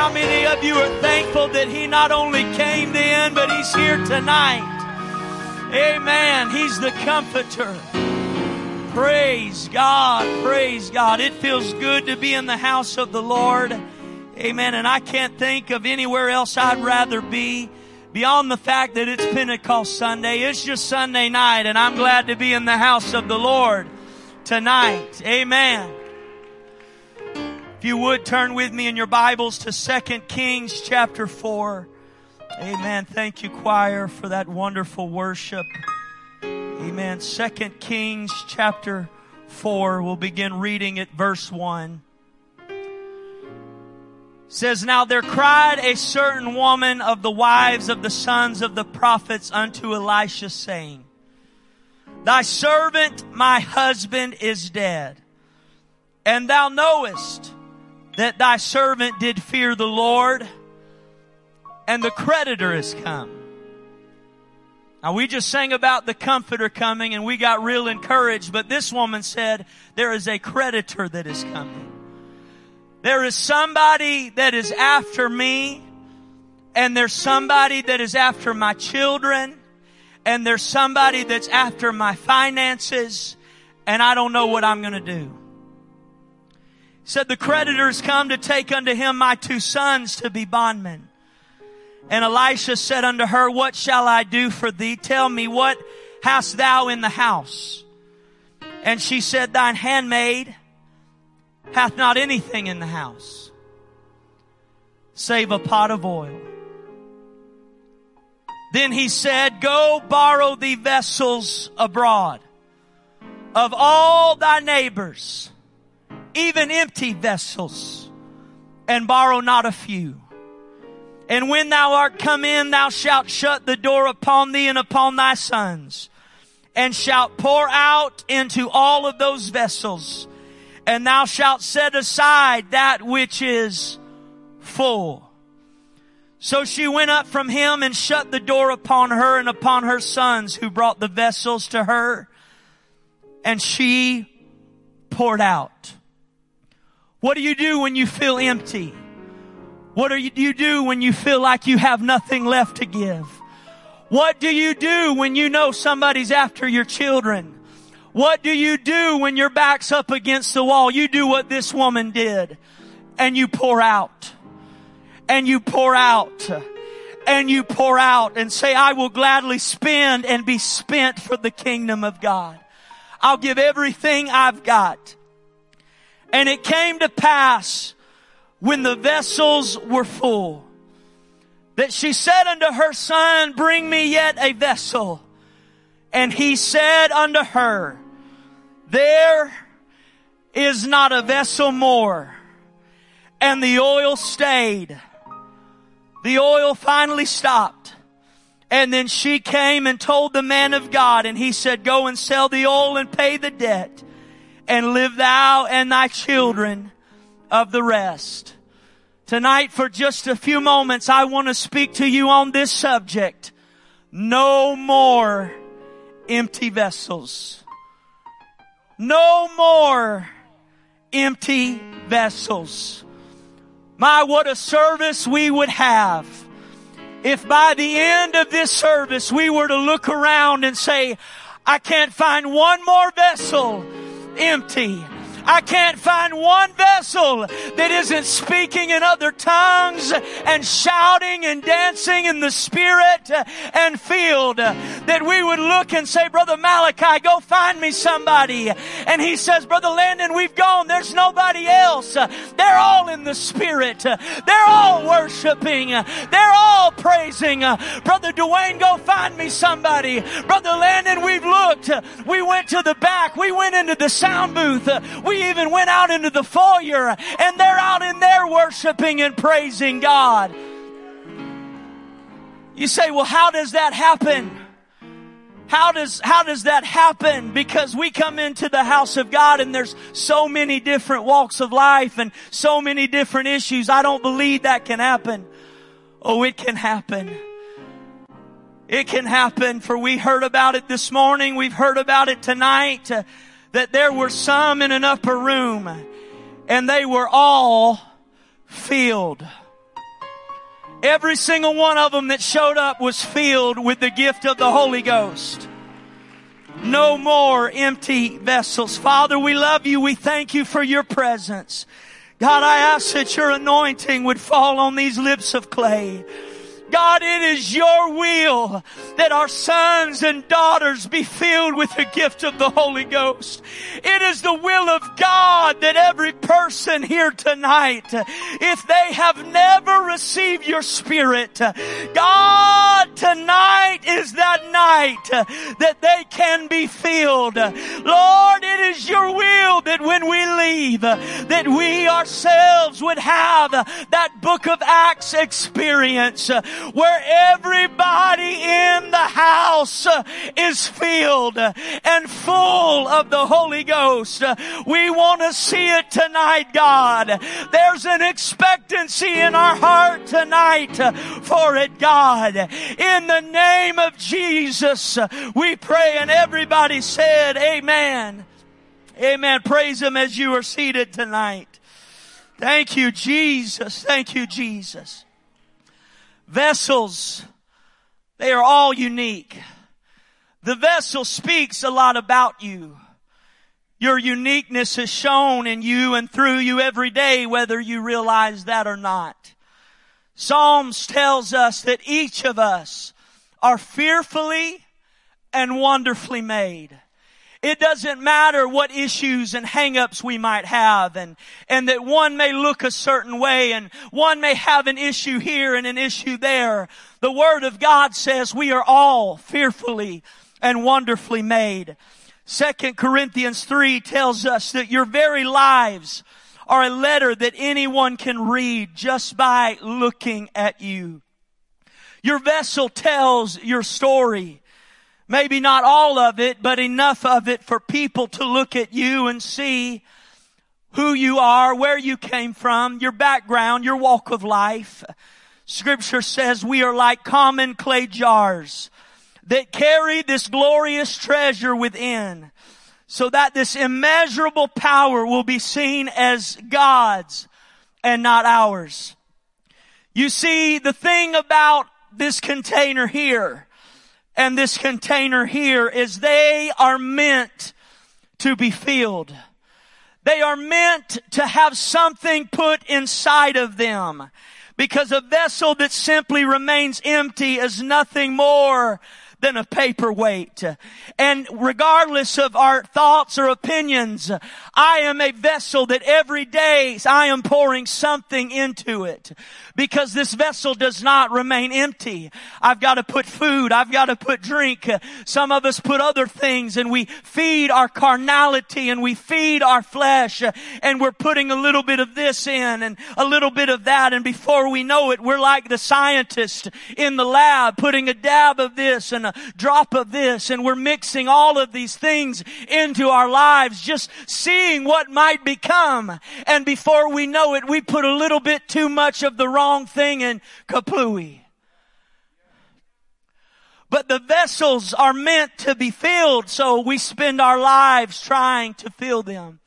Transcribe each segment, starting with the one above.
how many of you are thankful that He not only came then, but He's here tonight? Amen. He's the comforter. Praise God. Praise God. It feels good to be in the house of the Lord. Amen. And I can't think of anywhere else I'd rather be beyond the fact that it's Pentecost Sunday. It's just Sunday night and I'm glad to be in the house of the Lord tonight. Amen. If you would turn with me in your Bibles to 2 Kings chapter 4. Amen. Thank you, choir, for that wonderful worship. Amen. 2 Kings chapter 4. We'll begin reading at verse 1. It says, Now there cried a certain woman of the wives of the sons of the prophets unto Elisha, saying, Thy servant, my husband, is dead. And thou knowest that thy servant did fear the Lord, and the creditor is come. Now we just sang about the comforter coming and we got real encouraged, but this woman said there is a creditor that is coming. There is somebody that is after me and there's somebody that is after my children and there's somebody that's after my finances and I don't know what I'm going to do said the creditors come to take unto him my two sons to be bondmen. And Elisha said unto her, what shall I do for thee? Tell me, what hast thou in the house? And she said, thine handmaid hath not anything in the house save a pot of oil. Then he said, go borrow thee vessels abroad of all thy neighbors even empty vessels, and borrow not a few. And when thou art come in, thou shalt shut the door upon thee and upon thy sons, and shalt pour out into all of those vessels, and thou shalt set aside that which is full. So she went up from him and shut the door upon her and upon her sons who brought the vessels to her, and she poured out. What do you do when you feel empty? What do you do when you feel like you have nothing left to give? What do you do when you know somebody's after your children? What do you do when your back's up against the wall? You do what this woman did and you pour out and you pour out and you pour out and say, I will gladly spend and be spent for the kingdom of God. I'll give everything I've got. And it came to pass when the vessels were full that she said unto her son, bring me yet a vessel. And he said unto her, there is not a vessel more. And the oil stayed. The oil finally stopped. And then she came and told the man of God and he said, go and sell the oil and pay the debt and live thou and thy children of the rest. Tonight for just a few moments, I want to speak to you on this subject. No more empty vessels. No more empty vessels. My, what a service we would have if by the end of this service we were to look around and say, I can't find one more vessel empty. I can't find one vessel that isn't speaking in other tongues and shouting and dancing in the spirit and field that we would look and say, Brother Malachi, go find me somebody. And he says, Brother Landon, we've gone. There's nobody else. They're all in the spirit. They're all worshiping. They're all praising. Brother Dwayne, go find me somebody. Brother Landon, we've looked. We went to the back. We went into the sound booth. We even went out into the foyer and they're out in there worshiping and praising God. You say, well, how does that happen? How does, how does that happen? Because we come into the house of God and there's so many different walks of life and so many different issues. I don't believe that can happen. Oh, it can happen. It can happen for we heard about it this morning. We've heard about it tonight. That there were some in an upper room and they were all filled. Every single one of them that showed up was filled with the gift of the Holy Ghost. No more empty vessels. Father, we love you. We thank you for your presence. God, I ask that your anointing would fall on these lips of clay. God, it is your will that our sons and daughters be filled with the gift of the Holy Ghost. It is the will of God that every person here tonight, if they have never received your spirit, God, tonight is that night that they can be filled. Lord, it is your will that when we leave, that we ourselves would have that book of Acts experience where everybody in the house is filled and full of the Holy Ghost. We want to see it tonight, God. There's an expectancy in our heart tonight for it, God. In the name of Jesus, we pray and everybody said, Amen. Amen. Praise Him as you are seated tonight. Thank you, Jesus. Thank you, Jesus. Vessels, they are all unique. The vessel speaks a lot about you. Your uniqueness is shown in you and through you every day, whether you realize that or not. Psalms tells us that each of us are fearfully and wonderfully made. It doesn't matter what issues and hangups we might have and, and that one may look a certain way and one may have an issue here and an issue there. The Word of God says we are all fearfully and wonderfully made. Second Corinthians 3 tells us that your very lives are a letter that anyone can read just by looking at you. Your vessel tells your story. Maybe not all of it, but enough of it for people to look at you and see who you are, where you came from, your background, your walk of life. Scripture says we are like common clay jars that carry this glorious treasure within so that this immeasurable power will be seen as God's and not ours. You see, the thing about this container here and this container here is they are meant to be filled. They are meant to have something put inside of them. Because a vessel that simply remains empty is nothing more than a paperweight. And regardless of our thoughts or opinions, I am a vessel that every day I am pouring something into it because this vessel does not remain empty. I've got to put food. I've got to put drink. Some of us put other things and we feed our carnality and we feed our flesh and we're putting a little bit of this in and a little bit of that. And before we know it, we're like the scientist in the lab putting a dab of this and a drop of this and we're mixing all of these things into our lives, just seeing what might become. And before we know it, we put a little bit too much of the wrong thing in Kaplooey. But the vessels are meant to be filled, so we spend our lives trying to fill them.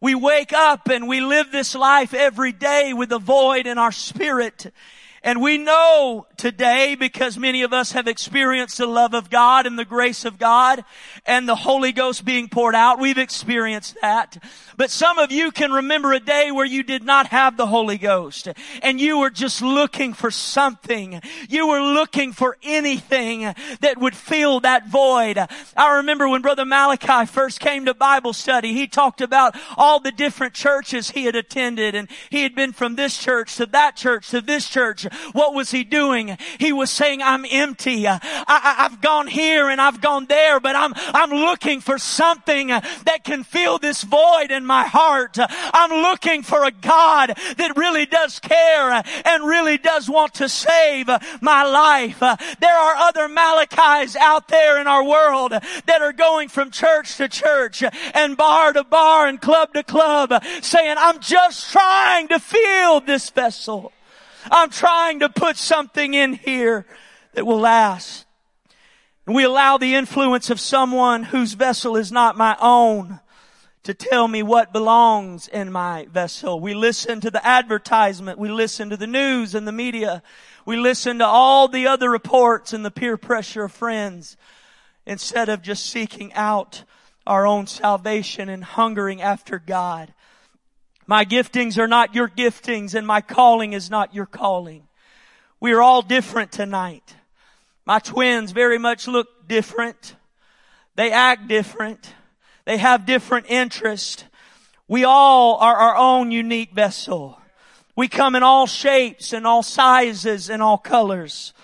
We wake up and we live this life every day with a void in our spirit. And we know today, because many of us have experienced the love of God and the grace of God and the Holy Ghost being poured out, we've experienced that. But some of you can remember a day where you did not have the Holy Ghost and you were just looking for something. You were looking for anything that would fill that void. I remember when Brother Malachi first came to Bible study, he talked about all the different churches he had attended and he had been from this church to that church to this church. What was he doing? He was saying, I'm empty. I, have gone here and I've gone there, but I'm, I'm looking for something that can fill this void in my heart. I'm looking for a God that really does care and really does want to save my life. There are other Malachis out there in our world that are going from church to church and bar to bar and club to club saying, I'm just trying to fill this vessel. I'm trying to put something in here that will last. And we allow the influence of someone whose vessel is not my own to tell me what belongs in my vessel. We listen to the advertisement. We listen to the news and the media. We listen to all the other reports and the peer pressure of friends instead of just seeking out our own salvation and hungering after God. My giftings are not your giftings and my calling is not your calling. We are all different tonight. My twins very much look different. They act different. They have different interests. We all are our own unique vessel. We come in all shapes and all sizes and all colors.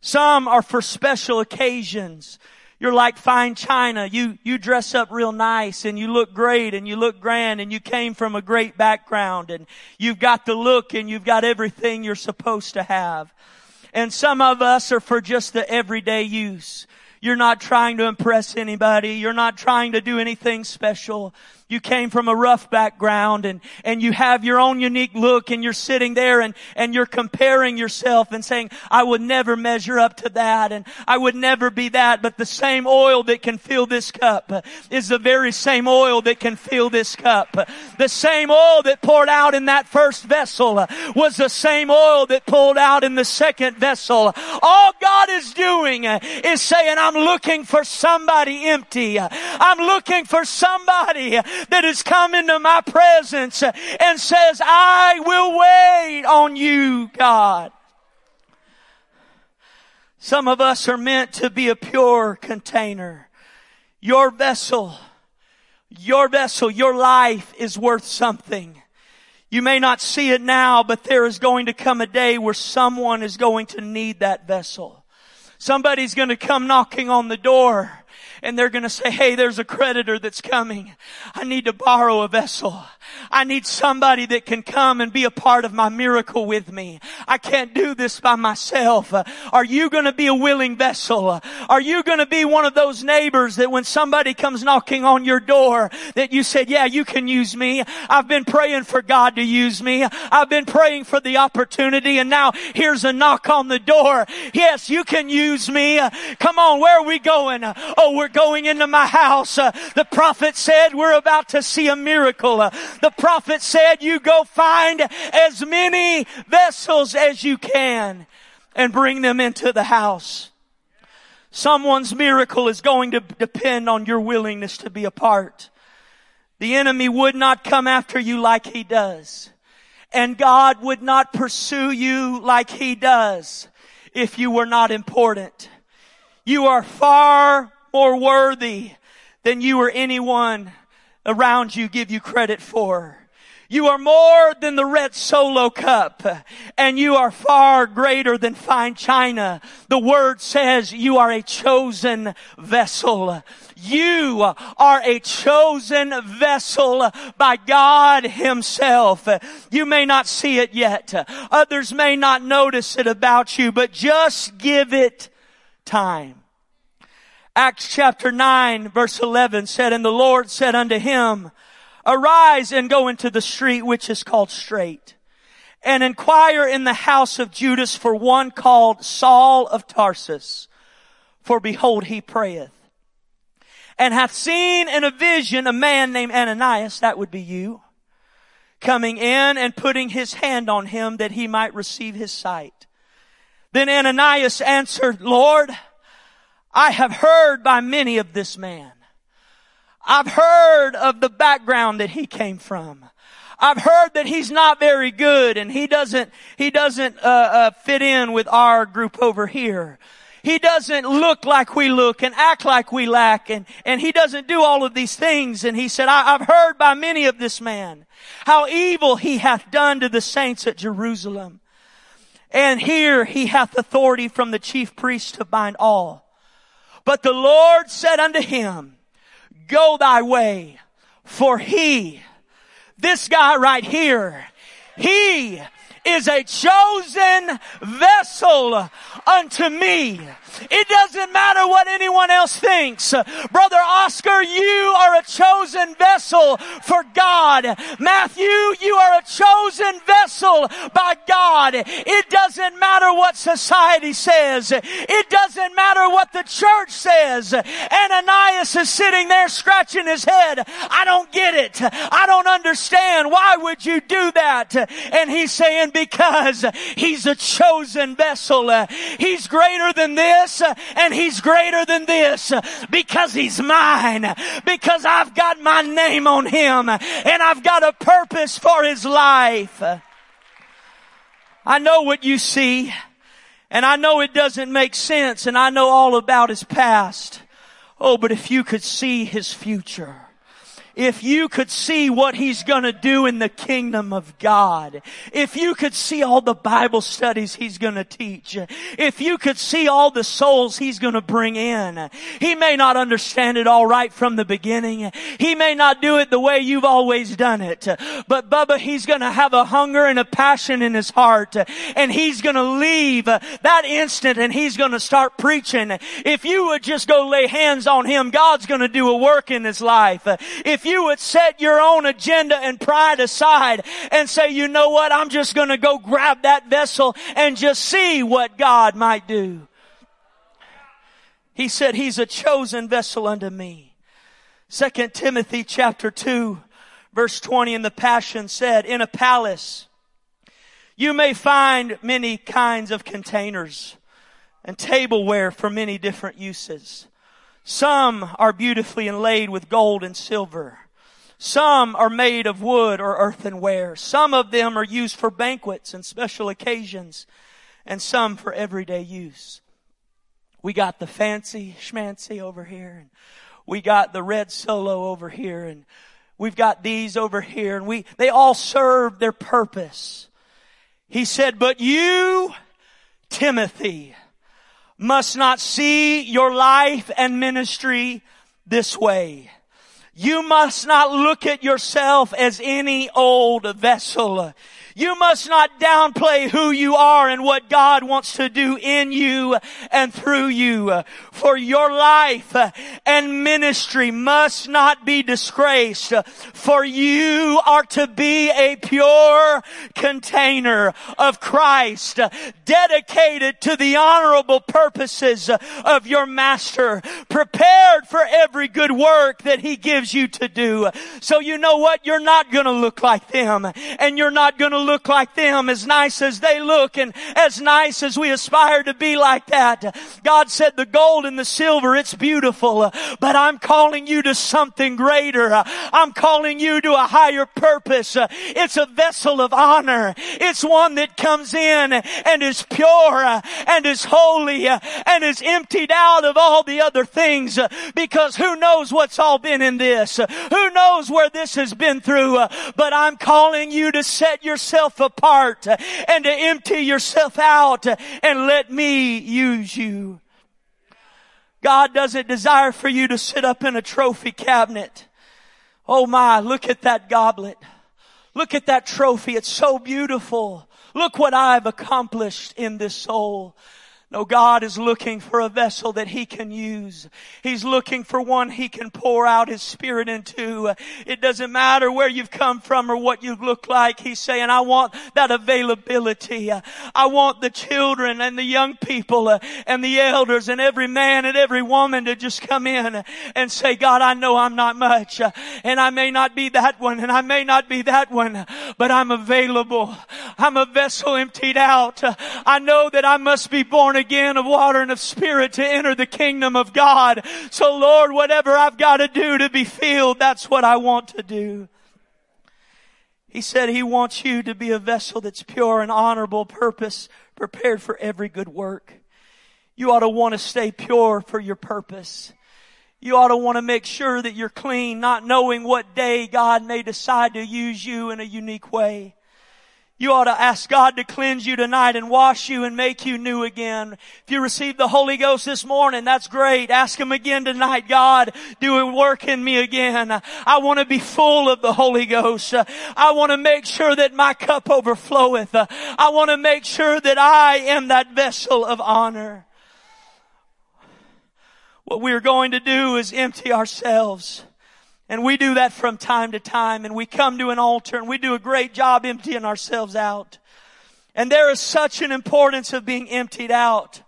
Some are for special occasions. You're like fine china. You, you dress up real nice and you look great and you look grand and you came from a great background and you've got the look and you've got everything you're supposed to have. And some of us are for just the everyday use. You're not trying to impress anybody. You're not trying to do anything special. You came from a rough background and, and you have your own unique look and you're sitting there and, and you're comparing yourself and saying, I would never measure up to that and I would never be that. But the same oil that can fill this cup is the very same oil that can fill this cup. The same oil that poured out in that first vessel was the same oil that pulled out in the second vessel. All God is doing is saying, I'm looking for somebody empty. I'm looking for somebody that has come into my presence and says, I will wait on you, God. Some of us are meant to be a pure container. Your vessel, your vessel, your life is worth something. You may not see it now, but there is going to come a day where someone is going to need that vessel. Somebody's going to come knocking on the door and they're going to say, hey, there's a creditor that's coming. I need to borrow a vessel. I need somebody that can come and be a part of my miracle with me. I can't do this by myself. Are you going to be a willing vessel? Are you going to be one of those neighbors that when somebody comes knocking on your door that you said, yeah, you can use me. I've been praying for God to use me. I've been praying for the opportunity and now here's a knock on the door. Yes, you can use me. Come on, where are we going? Oh, we're going into my house. Uh, the prophet said we're about to see a miracle. Uh, the prophet said you go find as many vessels as you can and bring them into the house. Someone's miracle is going to depend on your willingness to be a part. The enemy would not come after you like he does. And God would not pursue you like he does if you were not important. You are far more worthy than you or anyone around you give you credit for. You are more than the red solo cup and you are far greater than fine china. The word says you are a chosen vessel. You are a chosen vessel by God himself. You may not see it yet. Others may not notice it about you, but just give it time. Acts chapter 9 verse 11 said, And the Lord said unto him, Arise and go into the street which is called Straight, and inquire in the house of Judas for one called Saul of Tarsus. For behold, he prayeth, and hath seen in a vision a man named Ananias, that would be you, coming in and putting his hand on him that he might receive his sight. Then Ananias answered, Lord, I have heard by many of this man. I've heard of the background that he came from. I've heard that he's not very good and he doesn't, he doesn't, uh, uh, fit in with our group over here. He doesn't look like we look and act like we lack and, and he doesn't do all of these things. And he said, I, I've heard by many of this man how evil he hath done to the saints at Jerusalem. And here he hath authority from the chief priest to bind all but the Lord said unto him, go thy way, for he, this guy right here, he is a chosen vessel unto me. It doesn't matter what anyone else thinks. Brother Oscar, you are a chosen vessel for God. Matthew, you are a chosen vessel by God. It doesn't matter what society says. It doesn't matter what the church says. Ananias is sitting there scratching his head. I don't get it. I don't understand. Why would you do that? And he's saying because he's a chosen vessel. He's greater than this and he's greater than this because he's mine. Because I've got my name on him and I've got a purpose for his life. I know what you see and I know it doesn't make sense and I know all about his past. Oh, but if you could see his future if you could see what he's gonna do in the kingdom of God, if you could see all the Bible studies he's gonna teach, if you could see all the souls he's gonna bring in, he may not understand it all right from the beginning. He may not do it the way you've always done it. But Bubba, he's gonna have a hunger and a passion in his heart and he's gonna leave that instant and he's gonna start preaching. If you would just go lay hands on him, God's gonna do a work in his life. If you would set your own agenda and pride aside and say, you know what, I'm just gonna go grab that vessel and just see what God might do. He said, He's a chosen vessel unto me. Second Timothy chapter 2 verse 20 in the Passion said, in a palace, you may find many kinds of containers and tableware for many different uses. Some are beautifully inlaid with gold and silver. Some are made of wood or earthenware. Some of them are used for banquets and special occasions, and some for everyday use. We got the fancy schmancy over here, and we got the red solo over here, and we've got these over here, and we, they all serve their purpose. He said, but you, Timothy, must not see your life and ministry this way. You must not look at yourself as any old vessel. You must not downplay who you are and what God wants to do in you and through you. For your life and ministry must not be disgraced. For you are to be a pure container of Christ, dedicated to the honorable purposes of your master, prepared for every good work that he gives you to do. So you know what? You're not gonna look like them and you're not gonna look like them, as nice as they look and as nice as we aspire to be like that. God said the gold and the silver, it's beautiful, but I'm calling you to something greater. I'm calling you to a higher purpose. It's a vessel of honor. It's one that comes in and is pure and is holy and is emptied out of all the other things because who knows what's all been in this? Who knows where this has been through? But I'm calling you to set yourself yourself apart and to empty yourself out and let me use you. God doesn't desire for you to sit up in a trophy cabinet. Oh my, look at that goblet. Look at that trophy. It's so beautiful. Look what I've accomplished in this soul. No, God is looking for a vessel that He can use. He's looking for one He can pour out His Spirit into. It doesn't matter where you've come from or what you look like. He's saying, I want that availability. I want the children and the young people uh, and the elders and every man and every woman to just come in and say, God, I know I'm not much uh, and I may not be that one and I may not be that one, but I'm available. I'm a vessel emptied out. I know that I must be born again of water and of spirit to enter the kingdom of God. So Lord, whatever I've got to do to be filled, that's what I want to do. He said he wants you to be a vessel that's pure and honorable, purpose, prepared for every good work. You ought to want to stay pure for your purpose. You ought to want to make sure that you're clean, not knowing what day God may decide to use you in a unique way. You ought to ask God to cleanse you tonight and wash you and make you new again. If you received the Holy Ghost this morning, that's great. Ask Him again tonight. God, do a work in me again. I want to be full of the Holy Ghost. I want to make sure that my cup overfloweth. I want to make sure that I am that vessel of honor. what we're going to do is empty ourselves. And we do that from time to time and we come to an altar and we do a great job emptying ourselves out. And there is such an importance of being emptied out.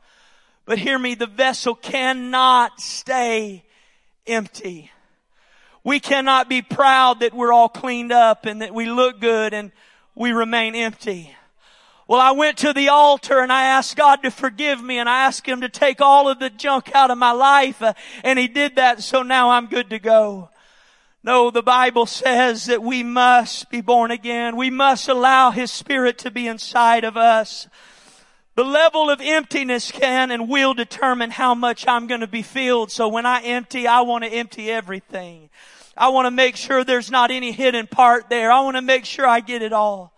But hear me, the vessel cannot stay empty. We cannot be proud that we're all cleaned up and that we look good and we remain empty. Well, I went to the altar and I asked God to forgive me and I asked Him to take all of the junk out of my life uh, and He did that so now I'm good to go. No, the Bible says that we must be born again. We must allow His Spirit to be inside of us. The level of emptiness can and will determine how much I'm going to be filled. So when I empty, I want to empty everything. I want to make sure there's not any hidden part there. I want to make sure I get it all.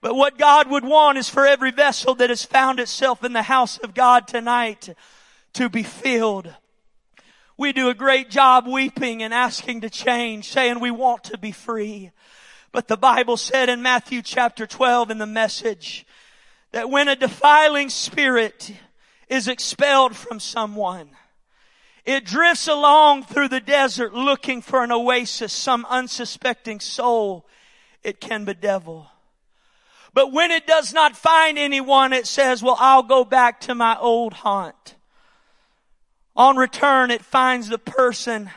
But what God would want is for every vessel that has found itself in the house of God tonight to be filled. We do a great job weeping and asking to change, saying we want to be free. But the Bible said in Matthew chapter 12 in the message that when a defiling spirit is expelled from someone, it drifts along through the desert looking for an oasis, some unsuspecting soul it can bedevil. But when it does not find anyone, it says, well, I'll go back to my old haunt. On return, it finds the person,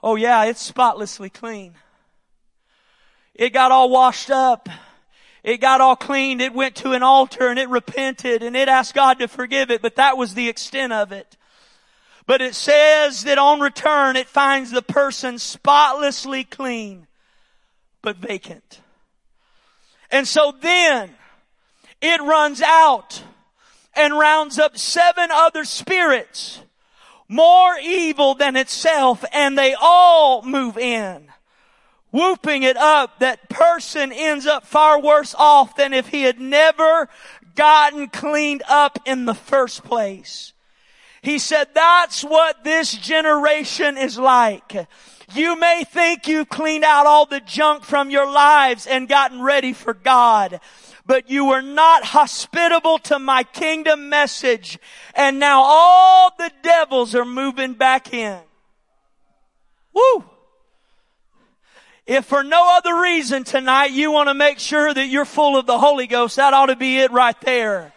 oh yeah, it's spotlessly clean. It got all washed up. It got all cleaned. It went to an altar and it repented and it asked God to forgive it, but that was the extent of it. But it says that on return, it finds the person spotlessly clean, but vacant. And so then it runs out and rounds up seven other spirits more evil than itself and they all move in. Whooping it up, that person ends up far worse off than if he had never gotten cleaned up in the first place. He said, that's what this generation is like. You may think you've cleaned out all the junk from your lives and gotten ready for God, but you were not hospitable to my kingdom message and now all the devils are moving back in. Woo! If for no other reason tonight you want to make sure that you're full of the Holy Ghost, that ought to be it right there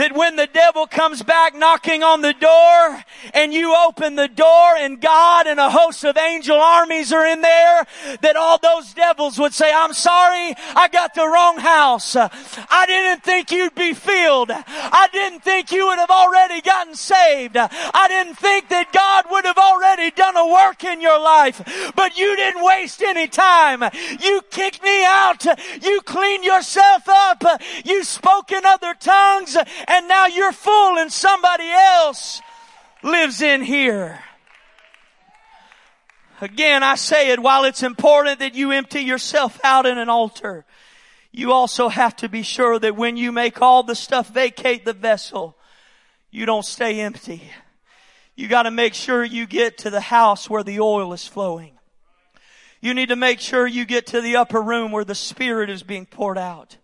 that when the devil comes back knocking on the door and you open the door and God and a host of angel armies are in there, that all those devils would say, I'm sorry, I got the wrong house. I didn't think you'd be filled. I didn't think you would have already gotten saved. I didn't think that God would have already done a work in your life, but you didn't waste any time. You kicked me out. You cleaned yourself up. You spoke in other tongues and now you're full and somebody else lives in here. Again, I say it, while it's important that you empty yourself out in an altar, you also have to be sure that when you make all the stuff vacate the vessel, you don't stay empty. You gotta make sure you get to the house where the oil is flowing. You need to make sure you get to the upper room where the Spirit is being poured out.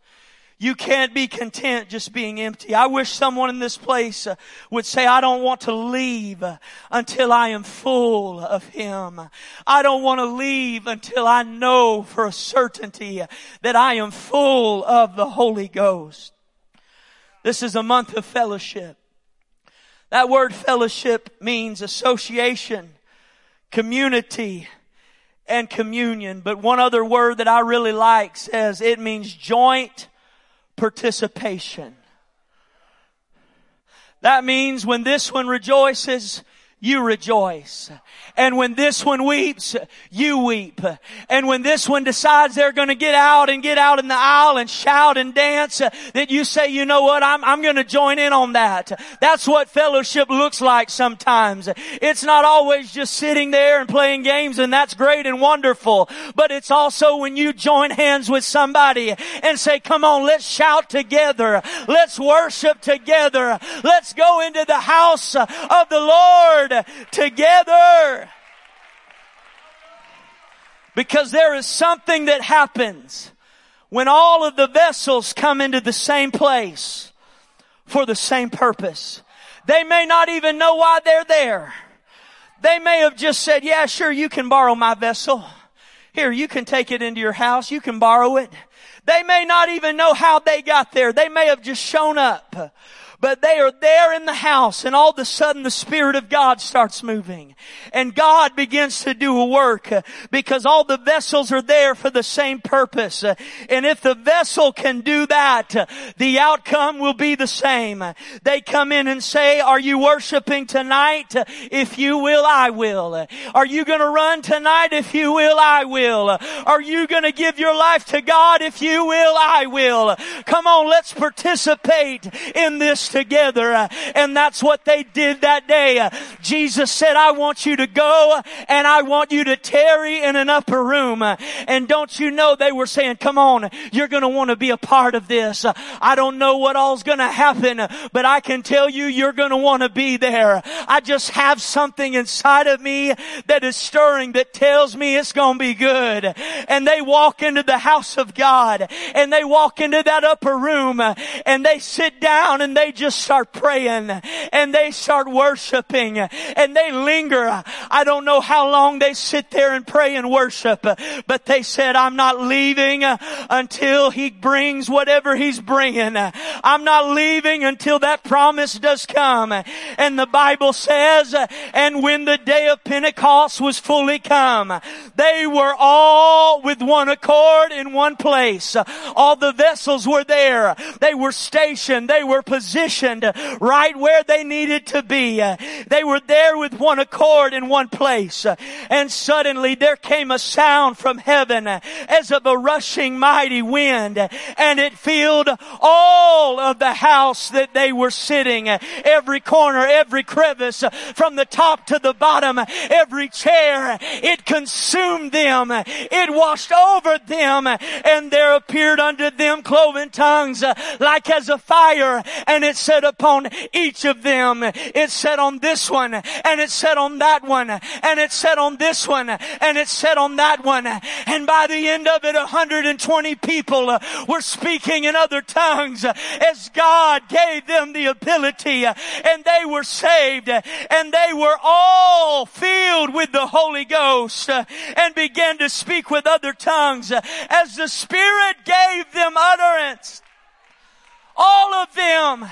You can't be content just being empty. I wish someone in this place uh, would say, I don't want to leave uh, until I am full of Him. I don't want to leave until I know for a certainty that I am full of the Holy Ghost. This is a month of fellowship. That word fellowship means association, community, and communion. But one other word that I really like says it means joint participation. That means when this one rejoices, you rejoice. And when this one weeps, you weep. And when this one decides they're going to get out and get out in the aisle and shout and dance, that you say, you know what, I'm, I'm going to join in on that. That's what fellowship looks like sometimes. It's not always just sitting there and playing games and that's great and wonderful. But it's also when you join hands with somebody and say, come on, let's shout together. Let's worship together. Let's go into the house of the Lord together. Because there is something that happens when all of the vessels come into the same place for the same purpose. They may not even know why they're there. They may have just said, yeah, sure, you can borrow my vessel. Here, you can take it into your house. You can borrow it. They may not even know how they got there. They may have just shown up. But they are there in the house and all of a sudden the Spirit of God starts moving. And God begins to do a work uh, because all the vessels are there for the same purpose. Uh, and if the vessel can do that, uh, the outcome will be the same. They come in and say, are you worshiping tonight? If you will, I will. Are you going to run tonight? If you will, I will. Are you going to give your life to God? If you will, I will. Come on, let's participate in this together. Uh, and that's what they did that day. Uh, Jesus said, I want you to go and I want you to tarry in an upper room. Uh, and don't you know they were saying, come on, you're going to want to be a part of this. I don't know what all's going to happen, but I can tell you you're going to want to be there. I just have something inside of me that is stirring that tells me it's going to be good. And they walk into the house of God and they walk into that upper room and they sit down and they just start praying and they start worshiping and they linger. I don't know how long they sit there and pray and worship, but they said, I'm not leaving until he brings whatever he's bringing. I'm not leaving until that promise does come. And the Bible says, and when the day of Pentecost was fully come, they were all with one accord in one place. All the vessels were there. They were stationed. They were positioned positioned right where they needed to be. They were there with one accord in one place. And suddenly there came a sound from heaven as of a rushing mighty wind and it filled all of the house that they were sitting. Every corner, every crevice, from the top to the bottom, every chair, it consumed them. It washed over them and there appeared unto them cloven tongues like as a fire and it said upon each of them. It said on this one, and it said on that one, and it said on this one, and it said on that one. And by the end of it, 120 people were speaking in other tongues as God gave them the ability and they were saved and they were all filled with the Holy Ghost and began to speak with other tongues as the Spirit gave them utterance. All of them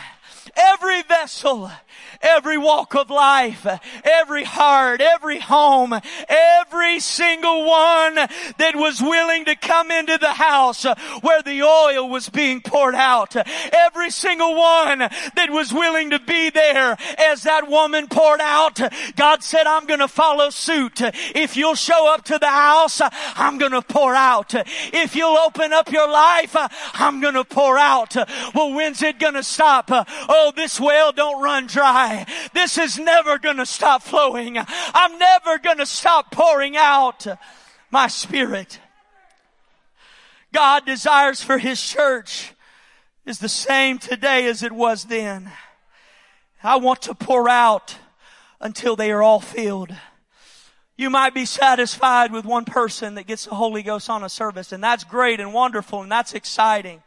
every vessel every walk of life, every heart, every home, every single one that was willing to come into the house where the oil was being poured out. Every single one that was willing to be there as that woman poured out. God said, I'm going to follow suit. If you'll show up to the house, I'm going to pour out. If you'll open up your life, I'm going to pour out. Well, when's it going to stop? Oh, Oh, this well don't run dry. This is never to stop flowing. I'm never to stop pouring out my spirit. God desires for His church is the same today as it was then. I want to pour out until they are all filled. You might be satisfied with one person that gets the Holy Ghost on a service, and that's great and wonderful, and that's exciting.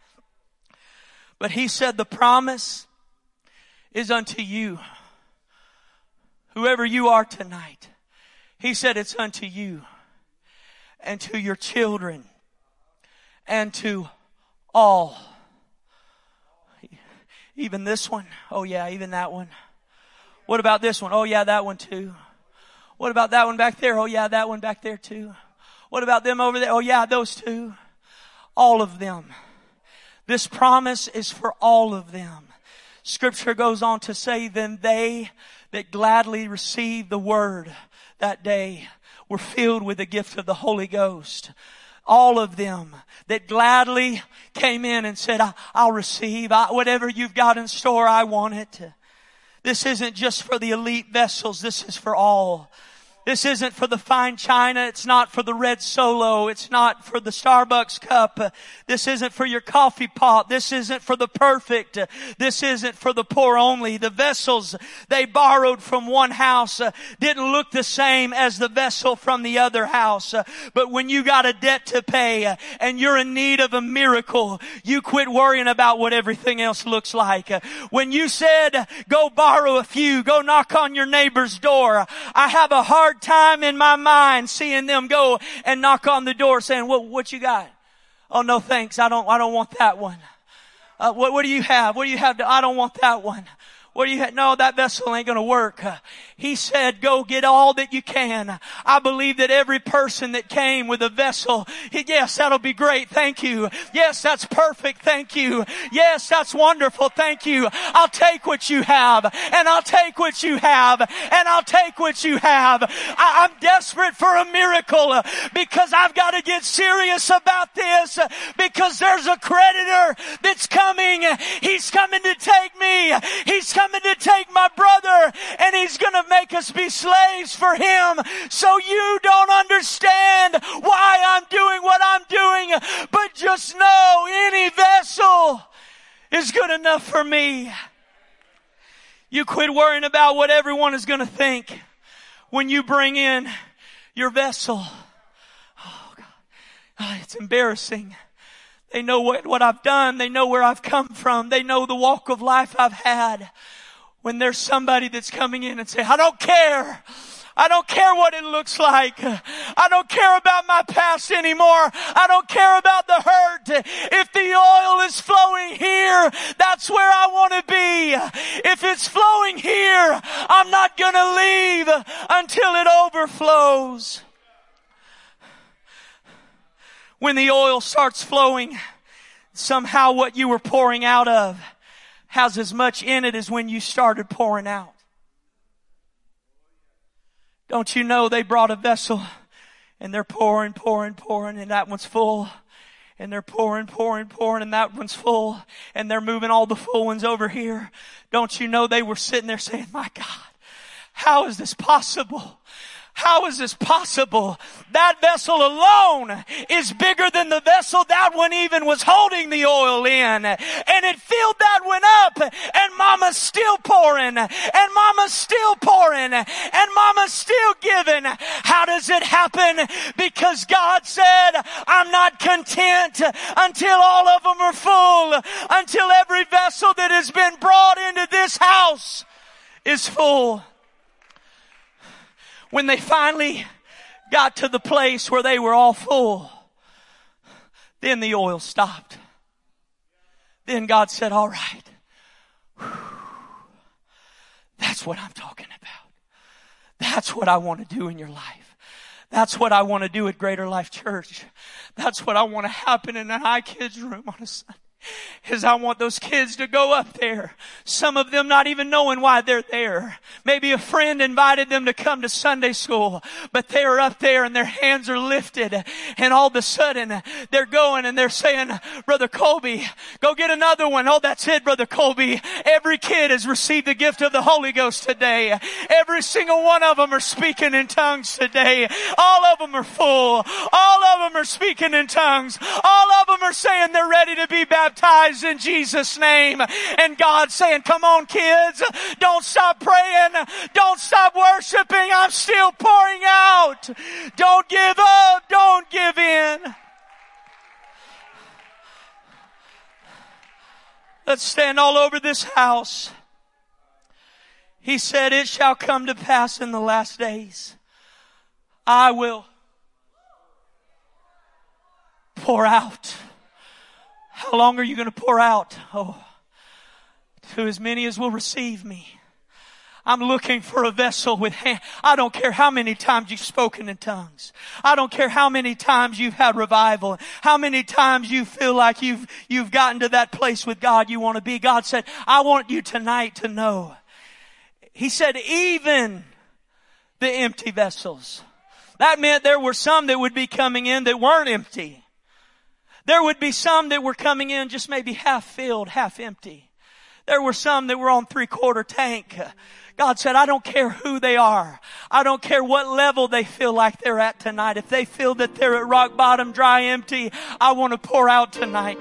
But he said the promise is unto you whoever you are tonight. He said it's unto you and to your children and to all. Even this one. Oh yeah, even that one. What about this one? Oh yeah, that one too. What about that one back there? Oh yeah, that one back there too. What about them over there? Oh yeah, those two. All of them. This promise is for all of them. Scripture goes on to say, then they that gladly received the word that day were filled with the gift of the Holy Ghost. All of them that gladly came in and said, I'll receive I, whatever you've got in store. I want it. This isn't just for the elite vessels. This is for all. This isn't for the fine china. It's not for the red solo. It's not for the Starbucks cup. This isn't for your coffee pot. This isn't for the perfect. This isn't for the poor only. The vessels they borrowed from one house uh, didn't look the same as the vessel from the other house. Uh, but when you got a debt to pay uh, and you're in need of a miracle, you quit worrying about what everything else looks like. When you said, go borrow a few, go knock on your neighbor's door, I have a hard hard time in my mind seeing them go and knock on the door saying, what, what you got? Oh no thanks. I don't, I don't want that one. Uh, what, what do you have? What do you have? To, I don't want that one. What you? No, that vessel ain't gonna work. He said, go get all that you can. I believe that every person that came with a vessel, yes, that'll be great. Thank you. Yes, that's perfect. Thank you. Yes, that's wonderful. Thank you. I'll take what you have and I'll take what you have and I'll take what you have. I, am desperate for a miracle because I've got to get serious about this because there's a creditor that's coming. He's coming to take me. He's coming to take my brother and he's going to make us be slaves for Him. So you don't understand why I'm doing what I'm doing, but just know any vessel is good enough for me. You quit worrying about what everyone is going to think when you bring in your vessel. Oh God. Oh, it's embarrassing. They know what, what I've done. They know where I've come from. They know the walk of life I've had when there's somebody that's coming in and say, I don't care. I don't care what it looks like. I don't care about my past anymore. I don't care about the hurt. If the oil is flowing here, that's where I want to be. If it's flowing here, I'm not going to leave until it overflows. When the oil starts flowing, somehow what you were pouring out of has as much in it as when you started pouring out. Don't you know they brought a vessel and they're pouring, pouring, pouring and that one's full and they're pouring, pouring, pouring, and that one's full, and they're moving all the full ones over here. Don't you know they were sitting there saying, my God, how is this possible? How is this possible? That vessel alone is bigger than the vessel that one even was holding the oil in. And it filled that one up and mama's still pouring and mama's still pouring and mama's still giving. How does it happen? Because God said, I'm not content until all of them are full, until every vessel that has been brought into this house is full when they finally got to the place where they were all full, then the oil stopped. Then God said, all right. That's what I'm talking about. That's what I want to do in your life. That's what I want to do at Greater Life Church. That's what I want to happen in an iKids room on a Sunday is I want those kids to go up there. Some of them not even knowing why they're there. Maybe a friend invited them to come to Sunday school, but they're up there and their hands are lifted and all of a sudden they're going and they're saying, Brother Colby, go get another one. Oh, that's it, Brother Colby. Every kid has received the gift of the Holy Ghost today. Every single one of them are speaking in tongues today. All of them are full. All of them are speaking in tongues. All of them are saying they're ready to be baptized baptized in Jesus' name. And God saying, come on kids, don't stop praying. Don't stop worshiping. I'm still pouring out. Don't give up. Don't give in. Let's stand all over this house. He said, it shall come to pass in the last days. I will pour out how long are you going to pour out? Oh, to as many as will receive me. I'm looking for a vessel with hand. I don't care how many times you've spoken in tongues. I don't care how many times you've had revival. How many times you feel like you've, you've gotten to that place with God you want to be. God said, I want you tonight to know. He said, even the empty vessels. That meant there were some that would be coming in that weren't empty. There would be some that were coming in just maybe half filled, half empty. There were some that were on three quarter tank. God said, I don't care who they are. I don't care what level they feel like they're at tonight. If they feel that they're at rock bottom, dry, empty, I want to pour out tonight.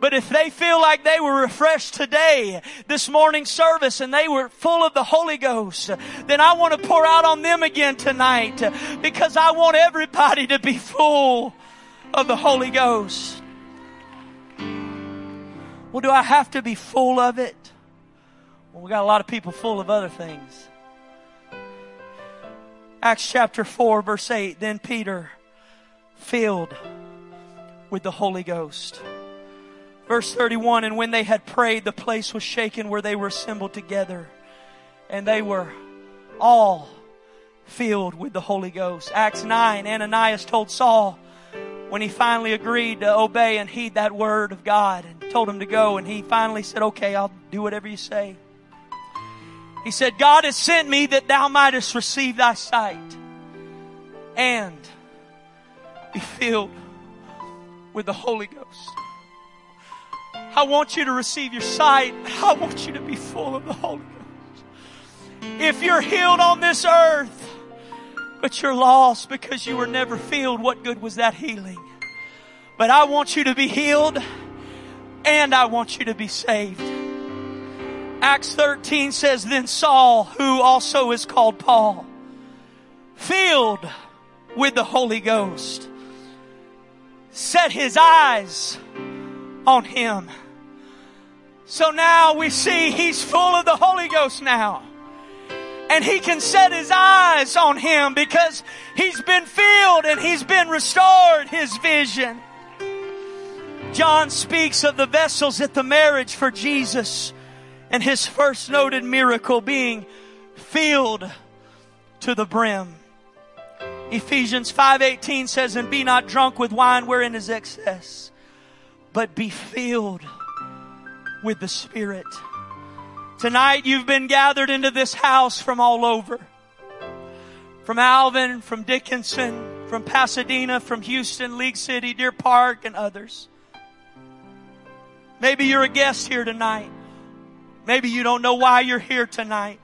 But if they feel like they were refreshed today, this morning service, and they were full of the Holy Ghost, then I want to pour out on them again tonight because I want everybody to be full of the Holy Ghost. Well, do I have to be full of it? Well, we got a lot of people full of other things. Acts chapter 4, verse 8. Then Peter, filled with the Holy Ghost. Verse 31 And when they had prayed, the place was shaken where they were assembled together. And they were all filled with the Holy Ghost. Acts 9 Ananias told Saul when he finally agreed to obey and heed that word of God and told him to go. And he finally said, Okay, I'll do whatever you say. He said, God has sent me that thou mightest receive thy sight and be filled with the Holy Ghost. I want you to receive your sight. I want you to be full of the Holy Ghost. If you're healed on this earth, but you're lost because you were never filled, what good was that healing? But I want you to be healed and I want you to be saved. Acts 13 says, Then Saul, who also is called Paul, filled with the Holy Ghost, set his eyes on him. So now we see he's full of the Holy Ghost now. And he can set his eyes on him because he's been filled and he's been restored his vision. John speaks of the vessels at the marriage for Jesus and his first noted miracle being filled to the brim. Ephesians 5:18 says and be not drunk with wine wherein is excess but be filled with the Spirit. Tonight you've been gathered into this house from all over. From Alvin, from Dickinson, from Pasadena, from Houston, League City, Deer Park, and others. Maybe you're a guest here tonight. Maybe you don't know why you're here tonight.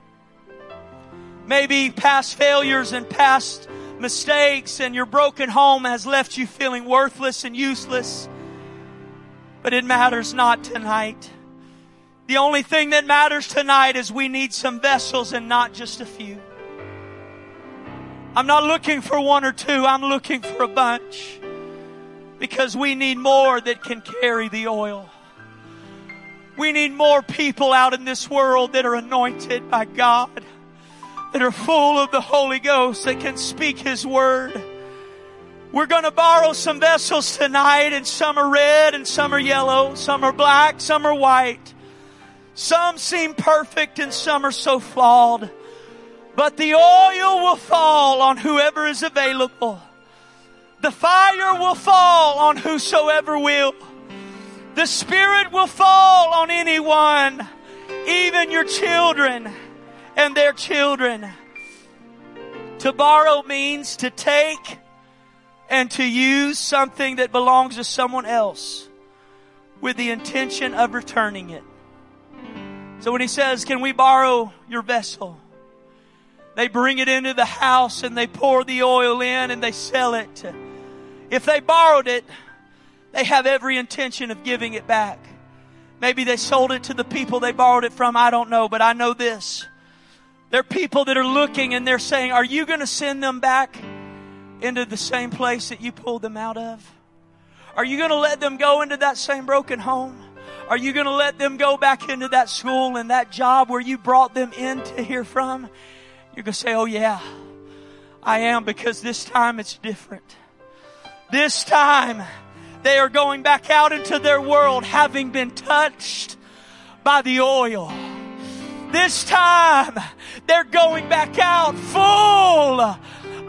Maybe past failures and past mistakes and your broken home has left you feeling worthless and useless. But it matters not tonight. The only thing that matters tonight is we need some vessels and not just a few. I'm not looking for one or two. I'm looking for a bunch because we need more that can carry the oil. We need more people out in this world that are anointed by God, that are full of the Holy Ghost, that can speak His Word we're going to borrow some vessels tonight and some are red and some are yellow, some are black, some are white. Some seem perfect and some are so flawed. But the oil will fall on whoever is available. The fire will fall on whosoever will. The Spirit will fall on anyone, even your children and their children. To borrow means to take and to use something that belongs to someone else with the intention of returning it. So when he says, Can we borrow your vessel? They bring it into the house and they pour the oil in and they sell it. If they borrowed it, they have every intention of giving it back. Maybe they sold it to the people they borrowed it from. I don't know, but I know this. There are people that are looking and they're saying, Are you going to send them back? into the same place that you pulled them out of? Are you going to let them go into that same broken home? Are you going to let them go back into that school and that job where you brought them in to hear from? You're going to say, Oh, yeah, I am because this time it's different. This time they are going back out into their world having been touched by the oil. This time they're going back out full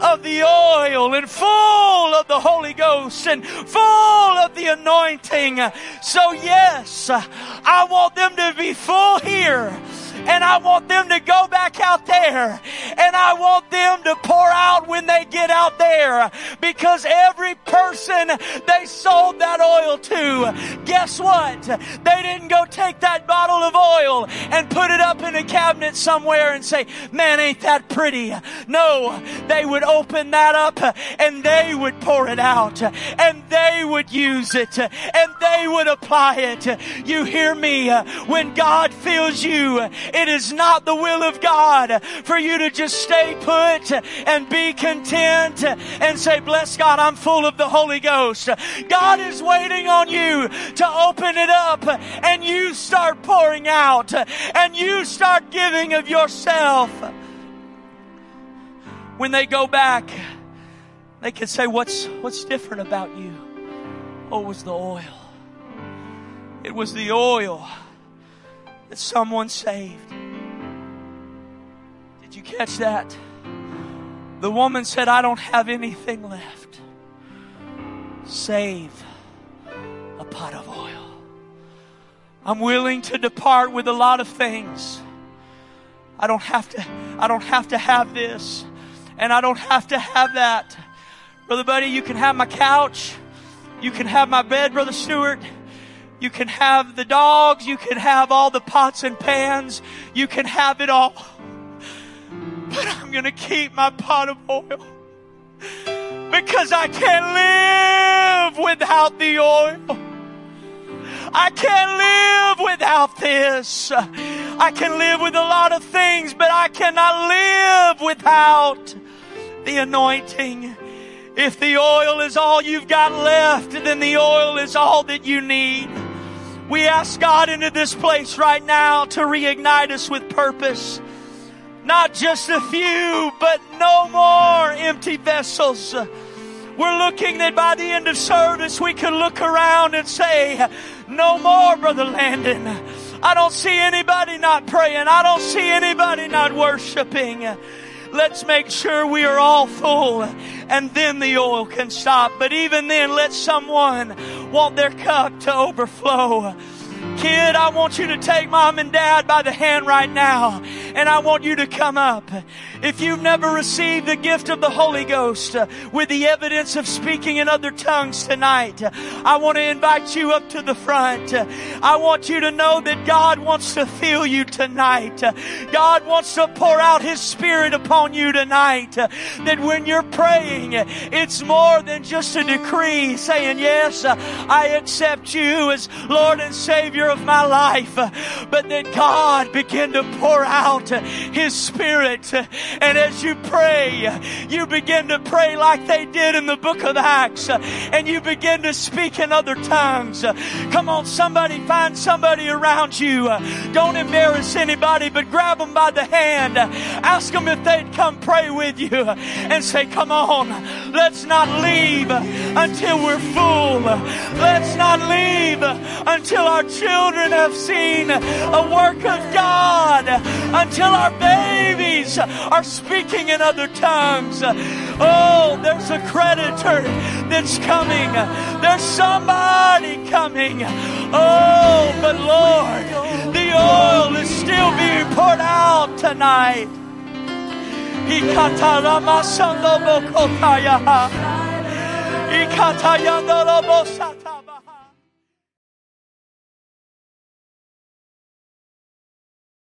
of the oil and full of the Holy Ghost and full of the anointing. So yes, I want them to be full here and I want them to go back out there. And I want them to pour out when they get out there because every person they sold that oil to, guess what? They didn't go take that bottle of oil and put it up in a cabinet somewhere and say, man, ain't that pretty? No, they would open that up and they would pour it out and they would use it and they would apply it. You hear me? When God fills you, it is not the will of God for you to just stay put and be content and say, bless God, I'm full of the Holy Ghost. God is waiting on you to open it up and you start pouring out and you start giving of yourself. When they go back, they can say, what's, what's different about you? Oh, it was the oil. It was the oil that someone saved. Did you catch that? The woman said, I don't have anything left. Save a pot of oil. I'm willing to depart with a lot of things. I don't have to, I don't have to have this. And I don't have to have that. Brother Buddy, you can have my couch. You can have my bed, Brother Stewart. You can have the dogs. You can have all the pots and pans. You can have it all. But I'm going to keep my pot of oil because I can't live without the oil. I can't live without this. I can live with a lot of things, but I cannot live without the anointing. If the oil is all you've got left, then the oil is all that you need. We ask God into this place right now to reignite us with purpose. Not just a few, but no more empty vessels. We're looking that by the end of service we can look around and say, no more, Brother Landon. I don't see anybody not praying. I don't see anybody not worshiping. Let's make sure we are all full and then the oil can stop. But even then, let someone want their cup to overflow. Kid, I want you to take mom and dad by the hand right now and I want you to come up. If you've never received the gift of the Holy Ghost uh, with the evidence of speaking in other tongues tonight, I want to invite you up to the front. I want you to know that God wants to fill you tonight. God wants to pour out His Spirit upon you tonight. That when you're praying, it's more than just a decree saying, yes, I accept you as Lord and Savior of my life. But then God begin to pour out His Spirit and as you pray, you begin to pray like they did in the book of Acts, and you begin to speak in other tongues. Come on, somebody, find somebody around you. Don't embarrass anybody, but grab them by the hand. Ask them if they'd come pray with you and say, Come on, let's not leave until we're full. Let's not leave until our children have seen a work of God, until our babies are speaking in other tongues. Oh, there's a creditor that's coming. There's somebody coming. Oh, but Lord, the oil is still being poured out tonight. Ikata